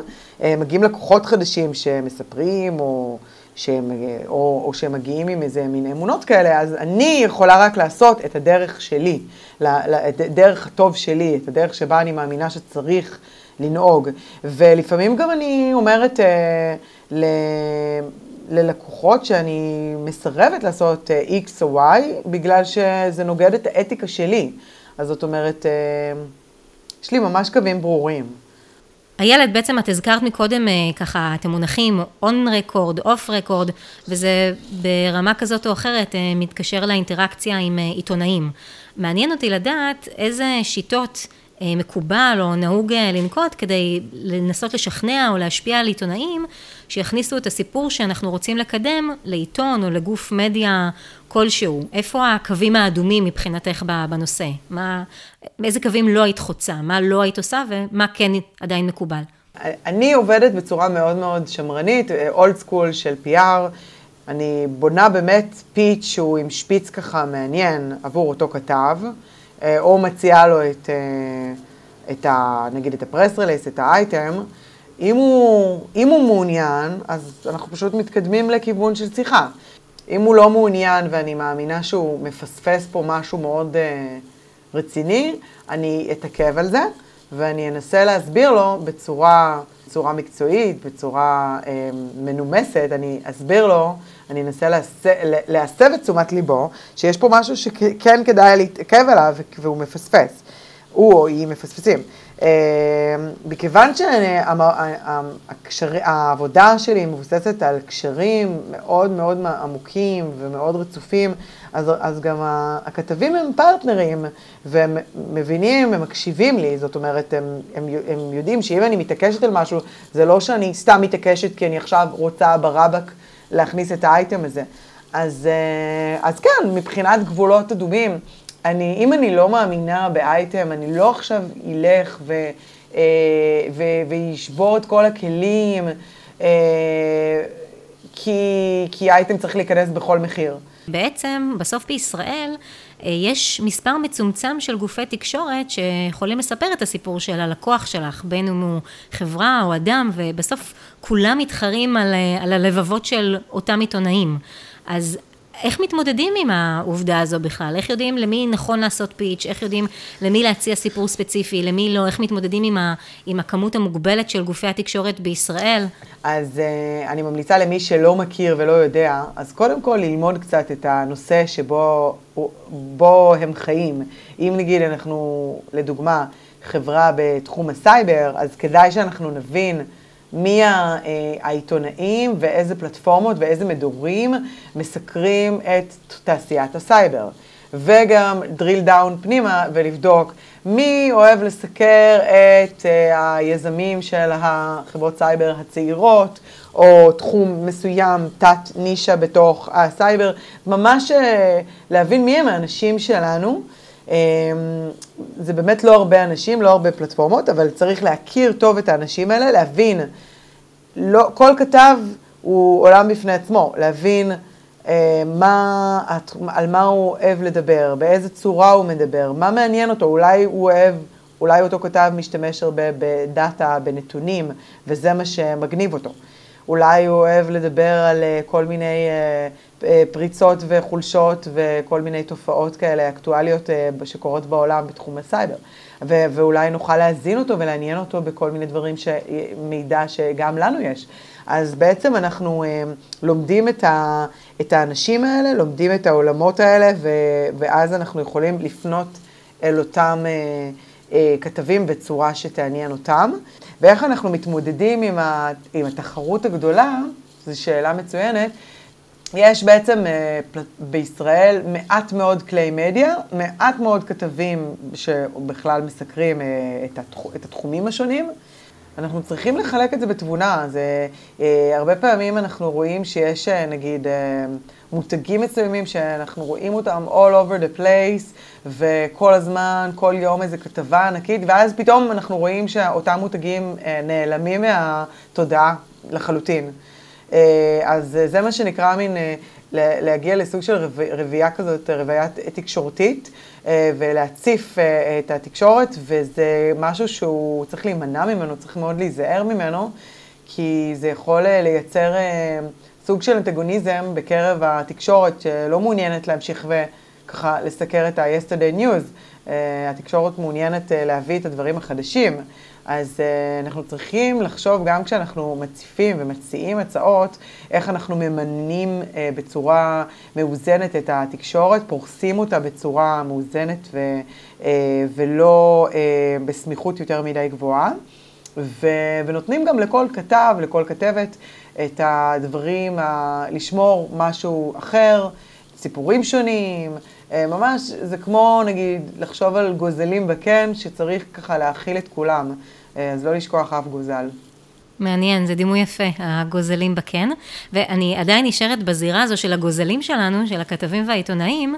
מגיעים לקוחות חדשים שמספרים או... שהם, או, או שהם מגיעים עם איזה מין אמונות כאלה, אז אני יכולה רק לעשות את הדרך שלי, את הדרך הטוב שלי, את הדרך שבה אני מאמינה שצריך לנהוג. ולפעמים גם אני אומרת אה, ל, ללקוחות שאני מסרבת לעשות אה, X או Y, בגלל שזה נוגד את האתיקה שלי. אז זאת אומרת, אה, יש לי ממש קווים ברורים. איילת, בעצם את הזכרת מקודם אה, ככה את המונחים און רקורד, אוף רקורד, וזה ברמה כזאת או אחרת אה, מתקשר לאינטראקציה עם אה, עיתונאים. מעניין אותי לדעת איזה שיטות מקובל או נהוג לנקוט כדי לנסות לשכנע או להשפיע על עיתונאים שיכניסו את הסיפור שאנחנו רוצים לקדם לעיתון או לגוף מדיה כלשהו. איפה הקווים האדומים מבחינתך בנושא? מה, איזה קווים לא היית חוצה? מה לא היית עושה ומה כן עדיין מקובל? אני עובדת בצורה מאוד מאוד שמרנית, אולד סקול של PR. אני בונה באמת פיץ' שהוא עם שפיץ ככה מעניין עבור אותו כתב, אה, או מציעה לו את, אה, את ה, נגיד את הפרס רליס, את האייטם. אם הוא, אם הוא מעוניין, אז אנחנו פשוט מתקדמים לכיוון של שיחה. אם הוא לא מעוניין ואני מאמינה שהוא מפספס פה משהו מאוד uh, רציני, אני אתעכב על זה ואני אנסה להסביר לו בצורה בצורה מקצועית, בצורה אה, מנומסת, אני אסביר לו, אני אנסה להסב את תשומת ליבו, שיש פה משהו שכן כדאי להתעכב עליו והוא מפספס. הוא או היא מפספסים. אה, מכיוון שהעבודה שלי מבוססת על קשרים מאוד מאוד עמוקים ומאוד רצופים, אז, אז גם הכתבים הם פרטנרים, והם מבינים, הם מקשיבים לי, זאת אומרת, הם, הם, הם יודעים שאם אני מתעקשת על משהו, זה לא שאני סתם מתעקשת כי אני עכשיו רוצה ברבק להכניס את האייטם הזה. אז, אה, אז כן, מבחינת גבולות אדומים, אני, אם אני לא מאמינה באייטם, אני לא עכשיו אלך ו, אה, ו, וישבור את כל הכלים, אה, כי, כי אייטם צריך להיכנס בכל מחיר. בעצם, בסוף בישראל, יש מספר מצומצם של גופי תקשורת שיכולים לספר את הסיפור של הלקוח שלך, בין אם הוא חברה או אדם, ובסוף כולם מתחרים על, אה, על הלבבות של אותם עיתונאים. אז איך מתמודדים עם העובדה הזו בכלל? איך יודעים למי נכון לעשות פיץ'? איך יודעים למי להציע סיפור ספציפי? למי לא? איך מתמודדים עם, ה, עם הכמות המוגבלת של גופי התקשורת בישראל? אז אה, אני ממליצה למי שלא מכיר ולא יודע, אז קודם כל ללמוד קצת את הנושא שבו בו הם חיים. אם נגיד אנחנו, לדוגמה, חברה בתחום הסייבר, אז כדאי שאנחנו נבין מי אה, העיתונאים ואיזה פלטפורמות ואיזה מדורים מסקרים את תעשיית הסייבר. וגם drill down פנימה ולבדוק מי אוהב לסקר את אה, היזמים של החברות סייבר הצעירות, או תחום מסוים, תת נישה בתוך הסייבר, ממש אה, להבין מי הם האנשים שלנו. זה באמת לא הרבה אנשים, לא הרבה פלטפורמות, אבל צריך להכיר טוב את האנשים האלה, להבין, לא, כל כתב הוא עולם בפני עצמו, להבין אה, מה, על מה הוא אוהב לדבר, באיזה צורה הוא מדבר, מה מעניין אותו, אולי הוא אוהב, אולי אותו כתב משתמש הרבה בדאטה, בנתונים, וזה מה שמגניב אותו. אולי הוא אוהב לדבר על אה, כל מיני אה, פריצות וחולשות וכל מיני תופעות כאלה אקטואליות שקורות בעולם בתחום הסייבר. ו- ואולי נוכל להזין אותו ולעניין אותו בכל מיני דברים, ש- מידע שגם לנו יש. אז בעצם אנחנו לומדים את, ה- את האנשים האלה, לומדים את העולמות האלה, ו- ואז אנחנו יכולים לפנות אל אותם כתבים בצורה שתעניין אותם. ואיך אנחנו מתמודדים עם, ה, עם התחרות הגדולה, זו שאלה מצוינת. יש בעצם אה, בישראל מעט מאוד כלי מדיה, מעט מאוד כתבים שבכלל מסקרים אה, את התחומים השונים. אנחנו צריכים לחלק את זה בתבונה. זה, אה, הרבה פעמים אנחנו רואים שיש נגיד מותגים מסוימים שאנחנו רואים אותם all over the place, וכל הזמן, כל יום איזה כתבה ענקית, ואז פתאום אנחנו רואים שאותם מותגים נעלמים מהתודעה לחלוטין. אה, אז זה מה שנקרא מין אה, להגיע לסוג של רבייה כזאת, רבייה תקשורתית, ולהציף את התקשורת, וזה משהו שהוא צריך להימנע ממנו, צריך מאוד להיזהר ממנו, כי זה יכול לייצר סוג של אנטגוניזם בקרב התקשורת שלא מעוניינת להמשיך וככה לסקר את ה-yesterday news. התקשורת מעוניינת להביא את הדברים החדשים. אז uh, אנחנו צריכים לחשוב גם כשאנחנו מציפים ומציעים הצעות, איך אנחנו ממנים uh, בצורה מאוזנת את התקשורת, פורסים אותה בצורה מאוזנת ו, uh, ולא uh, בסמיכות יותר מדי גבוהה. ו, ונותנים גם לכל כתב, לכל כתבת, את הדברים, ה, לשמור משהו אחר, סיפורים שונים, ממש, זה כמו נגיד לחשוב על גוזלים בקן, שצריך ככה להאכיל את כולם, אז לא לשכוח אף גוזל. מעניין, זה דימוי יפה, הגוזלים בקן. ואני עדיין נשארת בזירה הזו של הגוזלים שלנו, של הכתבים והעיתונאים.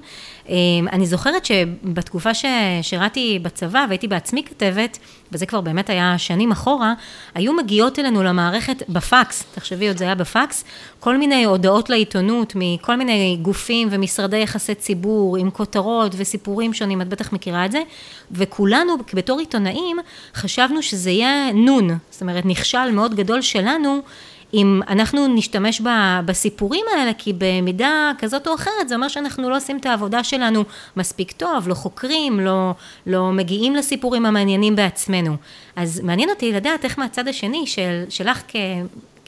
אמ, אני זוכרת שבתקופה ששירתי בצבא והייתי בעצמי כתבת, וזה כבר באמת היה שנים אחורה, היו מגיעות אלינו למערכת בפקס, תחשבי עוד זה היה בפקס, כל מיני הודעות לעיתונות מכל מיני גופים ומשרדי יחסי ציבור עם כותרות וסיפורים שונים, את בטח מכירה את זה, וכולנו בתור עיתונאים חשבנו שזה יהיה נון, זאת אומרת נכשל מאוד גדול שלנו אם אנחנו נשתמש בסיפורים האלה, כי במידה כזאת או אחרת, זה אומר שאנחנו לא עושים את העבודה שלנו מספיק טוב, לא חוקרים, לא, לא מגיעים לסיפורים המעניינים בעצמנו. אז מעניין אותי לדעת איך מהצד השני של, שלך כ...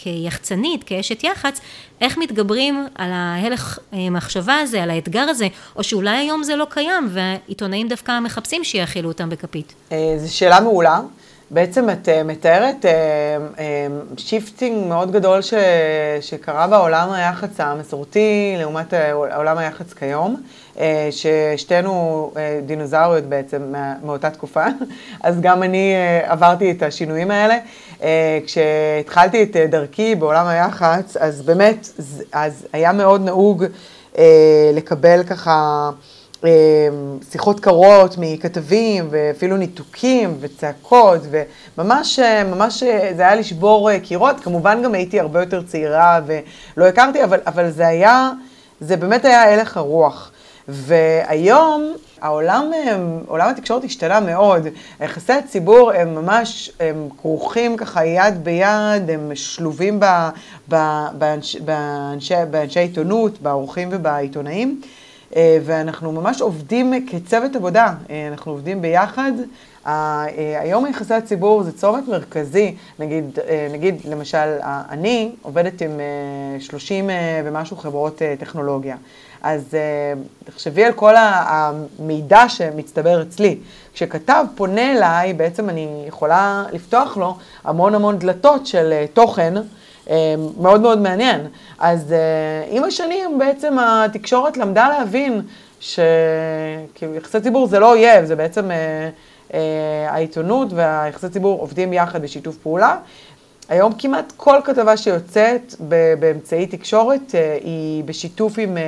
כיחצנית, כאשת יח"צ, איך מתגברים על ההלך אה, מחשבה הזה, על האתגר הזה, או שאולי היום זה לא קיים, ועיתונאים דווקא מחפשים שיאכילו אותם בכפית. אה, זו שאלה מעולה. בעצם את אה, מתארת shifting מאוד גדול ש, שקרה בעולם היח"צ המסורתי לעומת עולם היח"צ כיום. אה, ששתינו אה, דינוזאוריות בעצם מאותה תקופה, (laughs) אז גם אני אה, עברתי את השינויים האלה. כשהתחלתי את דרכי בעולם היח"צ, אז באמת, אז היה מאוד נהוג לקבל ככה שיחות קרות מכתבים, ואפילו ניתוקים וצעקות, וממש, ממש זה היה לשבור קירות. כמובן גם הייתי הרבה יותר צעירה ולא הכרתי, אבל, אבל זה היה, זה באמת היה הלך הרוח. והיום העולם, עולם התקשורת השתנה מאוד. יחסי הציבור הם ממש, הם כרוכים ככה יד ביד, הם שלובים ב, ב, באנש, באנשי, באנשי עיתונות, בעורכים ובעיתונאים, אה, ואנחנו ממש עובדים כצוות עבודה, אה, אנחנו עובדים ביחד. אה, היום יחסי הציבור זה צומת מרכזי, נגיד, נגיד למשל, אני עובדת עם 30 ומשהו חברות טכנולוגיה. אז תחשבי על כל המידע שמצטבר אצלי. כשכתב פונה אליי, בעצם אני יכולה לפתוח לו המון המון דלתות של תוכן מאוד מאוד מעניין. אז uh, עם השנים בעצם התקשורת למדה להבין שיחסי ציבור זה לא אויב, זה בעצם uh, uh, העיתונות והיחסי ציבור עובדים יחד בשיתוף פעולה. היום כמעט כל כתבה שיוצאת באמצעי תקשורת אה, היא בשיתוף עם אה,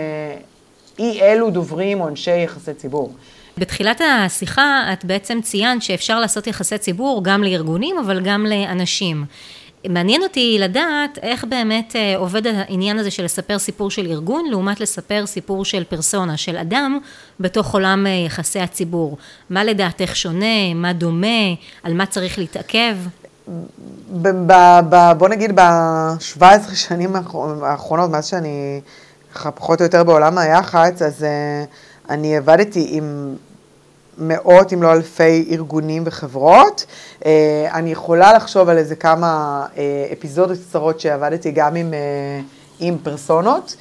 אי אלו דוברים או אנשי יחסי ציבור. בתחילת השיחה את בעצם ציינת שאפשר לעשות יחסי ציבור גם לארגונים אבל גם לאנשים. מעניין אותי לדעת איך באמת אה, עובד העניין הזה של לספר סיפור של ארגון לעומת לספר סיפור של פרסונה, של אדם בתוך עולם יחסי הציבור. מה לדעתך שונה, מה דומה, על מה צריך להתעכב? בוא נגיד ב-17 שנים האחרונות, מאז שאני ככה פחות או יותר בעולם היח"צ, אז uh, אני עבדתי עם מאות אם לא אלפי ארגונים וחברות. Uh, אני יכולה לחשוב על איזה כמה uh, אפיזודות קצרות שעבדתי גם עם, uh, עם פרסונות.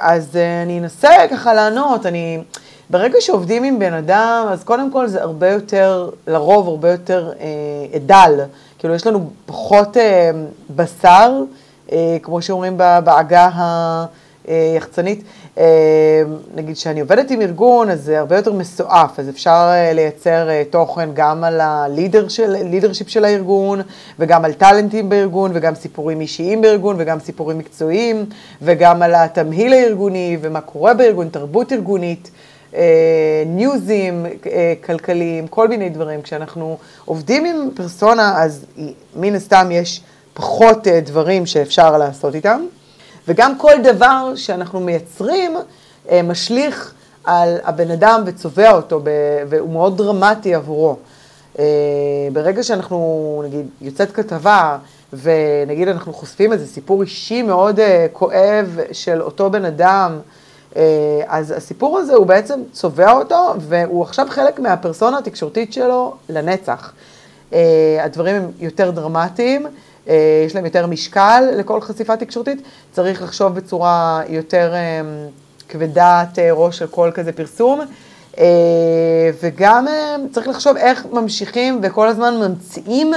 אז אני אנסה ככה לענות, אני... ברגע שעובדים עם בן אדם, אז קודם כל זה הרבה יותר, לרוב הרבה יותר אה, דל. כאילו יש לנו פחות אה, בשר, אה, כמו שאומרים בעגה היחצנית. אה, נגיד שאני עובדת עם ארגון, אז זה הרבה יותר מסועף, אז אפשר אה, לייצר אה, תוכן גם על הלידרשיפ של הארגון, וגם על טאלנטים בארגון, וגם סיפורים אישיים בארגון, וגם סיפורים מקצועיים, וגם על התמהיל הארגוני, ומה קורה בארגון, תרבות ארגונית. אה, ניוזים אה, כלכליים, כל מיני דברים. כשאנחנו עובדים עם פרסונה, אז מן הסתם יש פחות אה, דברים שאפשר לעשות איתם. וגם כל דבר שאנחנו מייצרים משליך על הבן אדם וצובע אותו, והוא מאוד דרמטי עבורו. ברגע שאנחנו, נגיד, יוצאת כתבה, ונגיד אנחנו חושפים איזה סיפור אישי מאוד כואב של אותו בן אדם, אה, אז הסיפור הזה הוא בעצם צובע אותו, והוא עכשיו חלק מהפרסונה התקשורתית שלו לנצח. אה, הדברים הם יותר דרמטיים, אה, יש להם יותר משקל לכל חשיפה תקשורתית, צריך לחשוב בצורה יותר כבדת ראש על כל כזה פרסום. וגם צריך לחשוב איך ממשיכים וכל הזמן ממציאים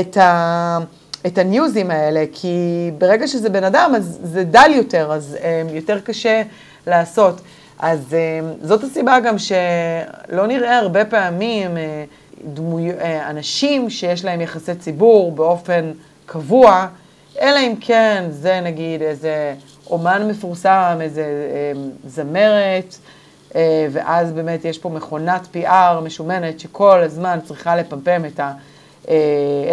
את, ה, את הניוזים האלה, כי ברגע שזה בן אדם, אז זה דל יותר, אז יותר קשה לעשות. אז אה, זאת הסיבה גם שלא נראה הרבה פעמים אה, דמוי, אה, אנשים שיש להם יחסי ציבור באופן קבוע, אלא אם כן זה נגיד איזה אומן מפורסם, איזה זמרת, ואז באמת יש פה מכונת PR משומנת שכל הזמן צריכה לפמפם את, ה,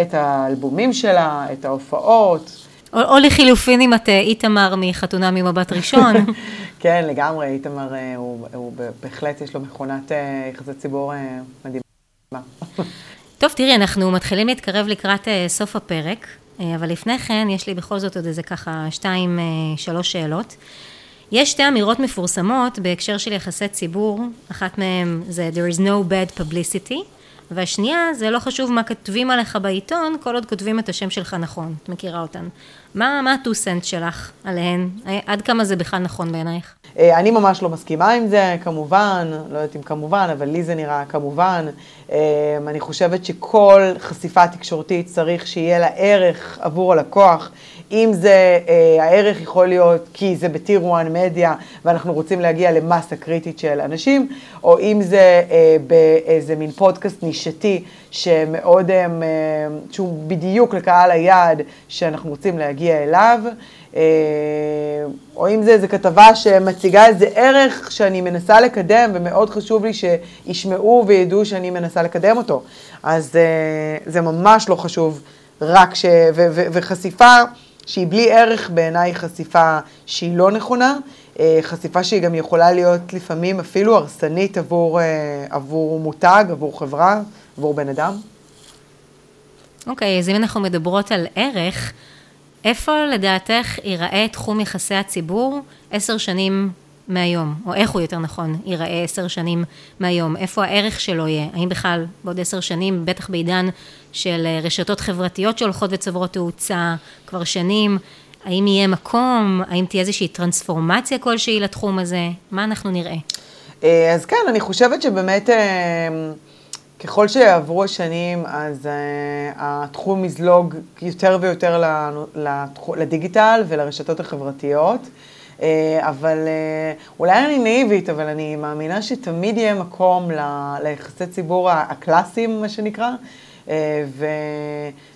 את האלבומים שלה, את ההופעות. או, או לחילופין אם את איתמר מחתונה ממבט ראשון. (laughs) כן, לגמרי, איתמר, אה, הוא, הוא בהחלט יש לו מכונת אה, יחסי ציבור אה, מדהימה. טוב, תראי, אנחנו מתחילים להתקרב לקראת סוף הפרק, אה, אבל לפני כן, יש לי בכל זאת עוד איזה ככה שתיים, אה, שלוש שאלות. יש שתי אמירות מפורסמות בהקשר של יחסי ציבור, אחת מהן זה There is no bad publicity, והשנייה זה לא חשוב מה כותבים עליך בעיתון, כל עוד כותבים את השם שלך נכון, את מכירה אותן. מה, מה ה-2 סנט שלך עליהן? עד כמה זה בכלל נכון בעינייך? אה, אני ממש לא מסכימה עם זה, כמובן, לא יודעת אם כמובן, אבל לי זה נראה כמובן. אה, אני חושבת שכל חשיפה תקשורתית צריך שיהיה לה ערך עבור הלקוח. אם זה, אה, הערך יכול להיות כי זה בטיר 1 מדיה ואנחנו רוצים להגיע למסה קריטית של אנשים, או אם זה באיזה מין פודקאסט נישתי שמאוד, שהוא בדיוק לקהל היעד שאנחנו רוצים להגיע אליו. אה, או אם זה איזו כתבה שמציגה איזה ערך שאני מנסה לקדם, ומאוד חשוב לי שישמעו וידעו שאני מנסה לקדם אותו. אז אה, זה ממש לא חשוב, רק ש... ו- ו- וחשיפה שהיא בלי ערך בעיניי חשיפה שהיא לא נכונה, אה, חשיפה שהיא גם יכולה להיות לפעמים אפילו הרסנית עבור, עבור מותג, עבור חברה, עבור בן אדם. אוקיי, okay, אז אם אנחנו מדברות על ערך, איפה לדעתך ייראה תחום יחסי הציבור עשר שנים מהיום, או איך הוא יותר נכון ייראה עשר שנים מהיום, איפה הערך שלו יהיה, האם בכלל בעוד עשר שנים, בטח בעידן של אה, רשתות חברתיות שהולכות וצוברות תאוצה כבר שנים, האם יהיה מקום, האם תהיה איזושהי טרנספורמציה כלשהי לתחום הזה, מה אנחנו נראה? אה, אז כן, אני חושבת שבאמת... ככל שיעברו השנים, אז uh, התחום יזלוג יותר ויותר לדיגיטל ולרשתות החברתיות. Uh, אבל uh, אולי אני נאיבית, אבל אני מאמינה שתמיד יהיה מקום ל, ליחסי ציבור הקלאסיים, מה שנקרא, uh,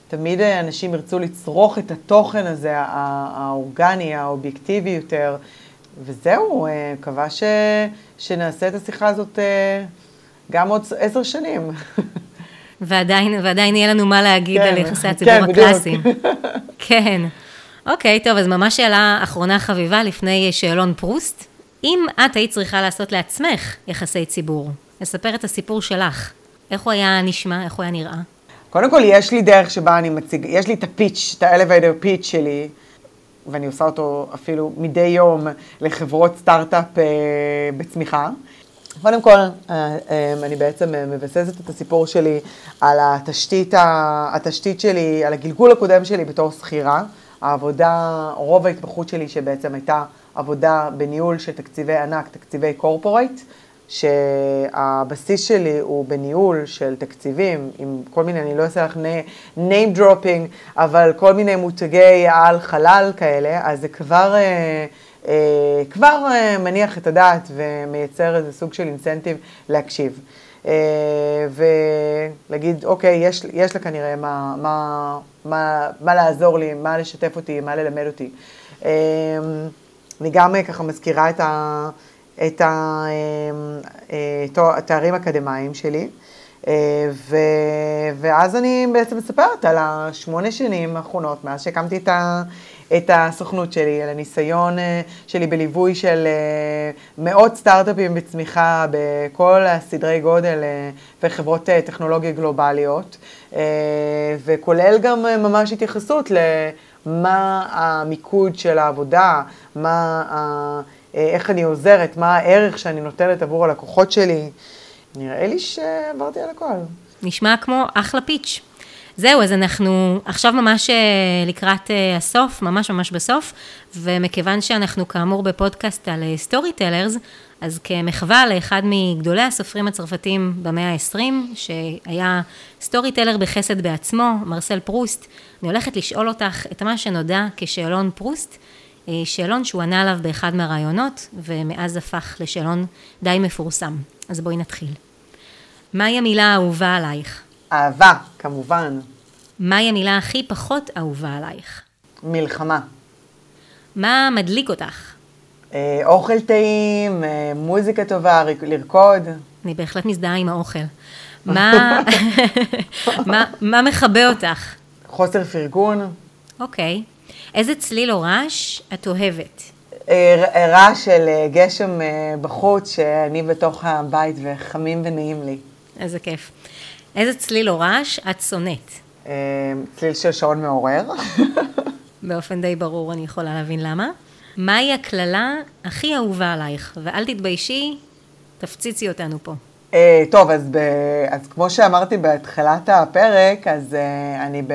ותמיד אנשים ירצו לצרוך את התוכן הזה, האורגני, האובייקטיבי יותר, וזהו, מקווה שנעשה את השיחה הזאת. Uh, גם עוד עשר שנים. ועדיין, ועדיין יהיה לנו מה להגיד כן, על יחסי הציבור כן, הקלאסיים. כן. אוקיי, טוב, אז ממש שאלה אחרונה חביבה לפני שאלון פרוסט. אם את היית צריכה לעשות לעצמך יחסי ציבור, לספר את הסיפור שלך, איך הוא היה נשמע, איך הוא היה נראה? קודם כל, יש לי דרך שבה אני מציג, יש לי את הפיץ', את ה-elevator pitch שלי, ואני עושה אותו אפילו מדי יום לחברות סטארט-אפ אה, בצמיחה. קודם כל, אה, אה, אני בעצם אה, מבססת את הסיפור שלי על התשתית, התשתית שלי, על הגלגול הקודם שלי בתור שכירה. העבודה, רוב ההתמחות שלי שבעצם הייתה עבודה בניהול של תקציבי ענק, תקציבי קורפורייט, שהבסיס שלי הוא בניהול של תקציבים עם כל מיני, אני לא אעשה לך name dropping, אבל כל מיני מותגי על חלל כאלה, אז זה כבר... כבר אה, מניח את הדעת ומייצר איזה סוג של אינסנטיב להקשיב. אה, ולהגיד, אוקיי, יש, יש לה כנראה מה, מה, מה, מה לעזור לי, מה לשתף אותי, מה ללמד אותי. אני גם ככה מזכירה את, ה, את התארים האקדמיים שלי. ו, ואז אני בעצם מספרת על השמונה שנים האחרונות, מאז שהקמתי את, ה, את הסוכנות שלי, על הניסיון אה, שלי בליווי של אה, מאות סטארט-אפים בצמיחה בכל הסדרי גודל אה, וחברות טכנולוגיה גלובליות, וכולל גם ממש התייחסות למה המיקוד של העבודה, מה, איך אני עוזרת, מה הערך שאני נותנת עבור הלקוחות שלי. נראה לי שעברתי על הכל. נשמע כמו אחלה פיץ'. זהו, אז אנחנו עכשיו ממש אה, לקראת אה, הסוף, ממש ממש בסוף, ומכיוון שאנחנו כאמור בפודקאסט על story אה, tellers, אז כמחווה לאחד מגדולי הסופרים הצרפתים במאה ה-20, שהיה storyteller בחסד בעצמו, מרסל פרוסט, אני הולכת לשאול אותך את מה שנודע כשאלון פרוסט, שאלון שהוא ענה עליו באחד מהראיונות, ומאז הפך לשאלון די מפורסם. אז בואי נתחיל. מהי המילה האהובה עלייך? אהבה, כמובן. מהי המילה הכי פחות אהובה עלייך? מלחמה. מה מדליק אותך? אה, אוכל טעים, אה, מוזיקה טובה, לרקוד. אני בהחלט מזדהה עם האוכל. מה, (laughs) מה, מה מכבה אותך? חוסר פרגון. אוקיי. איזה צליל או רעש את אוהבת? אה, רעש של אה, גשם אה, בחוץ, שאני בתוך הבית וחמים ונעים לי. איזה כיף. איזה צליל או רעש את שונאת? צליל של שעון מעורר. באופן די ברור, אני יכולה להבין למה. מהי הקללה הכי אהובה עלייך? ואל תתביישי, תפציצי אותנו פה. Uh, טוב, אז, ב, אז כמו שאמרתי בתחילת הפרק, אז uh, אני ב,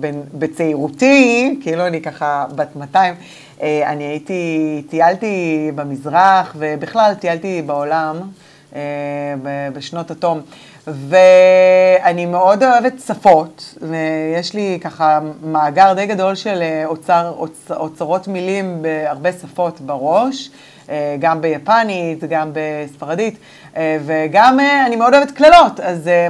ב, בצעירותי, כאילו אני ככה בת 200, uh, אני הייתי, טיילתי במזרח ובכלל טיילתי בעולם uh, בשנות התום. ואני מאוד אוהבת שפות, ויש לי ככה מאגר די גדול של אוצר, אוצ, אוצרות מילים בהרבה שפות בראש, גם ביפנית, גם בספרדית. אה, וגם אה, אני מאוד אוהבת קללות, אז אה,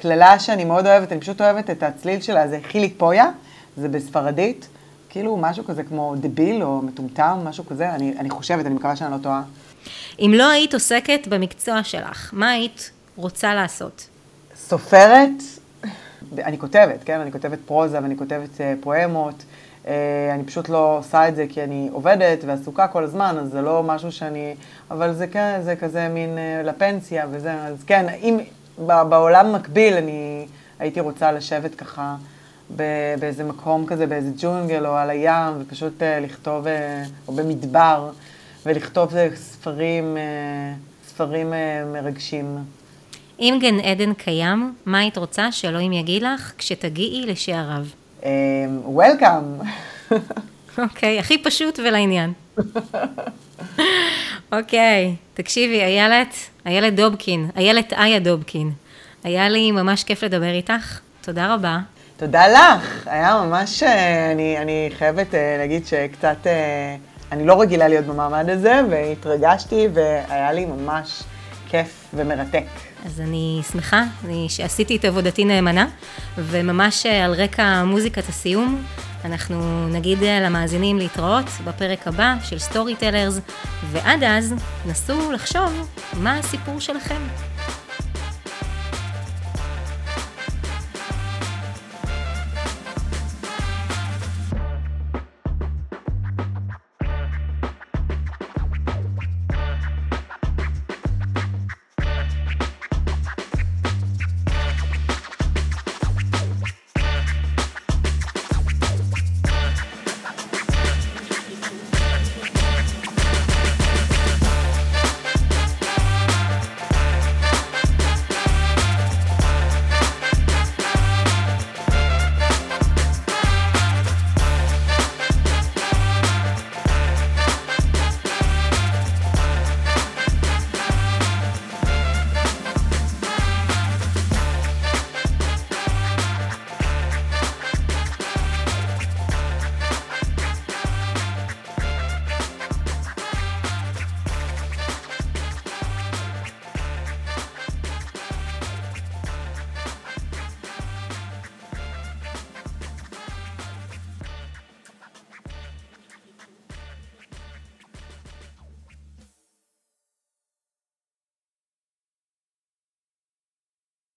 קללה שאני מאוד אוהבת, אני פשוט אוהבת את הצליל שלה, זה חיליק פויה, זה בספרדית, כאילו משהו כזה כמו דביל או מטומטם, משהו כזה, אני, אני חושבת, אני מקווה שאני לא טועה. אם לא היית עוסקת במקצוע שלך, מה היית רוצה לעשות? סופרת, אני כותבת, כן? אני כותבת פרוזה ואני כותבת פואמות. אה, אני פשוט לא עושה את זה כי אני עובדת ועסוקה כל הזמן, אז זה לא משהו שאני... אבל זה כן, זה כזה מין אה, לפנסיה וזה, אז כן, אם בעולם מקביל אני הייתי רוצה לשבת ככה באיזה מקום כזה, באיזה ג'ונגל או על הים, ופשוט אה, לכתוב, או במדבר, ולכתוב ספרים, ספרים מרגשים. אם גן עדן קיים, מה היית רוצה שאלוהים יגיד לך כשתגיעי לשעריו? וולקאם. אוקיי, הכי פשוט ולעניין. אוקיי, תקשיבי, איילת, איילת דובקין, איילת איה דובקין. היה לי ממש כיף לדבר איתך, תודה רבה. תודה לך, היה ממש, אה, אני, אני חייבת אה, להגיד שקצת, אה, אני לא רגילה להיות במעמד הזה, והתרגשתי, והיה לי ממש כיף ומרתק. אז אני שמחה אני, שעשיתי את עבודתי נאמנה, וממש אה, על רקע מוזיקת הסיום, אנחנו נגיד אה, למאזינים להתראות בפרק הבא של סטורי טלרס, ועד אז נסו לחשוב מה הסיפור שלכם.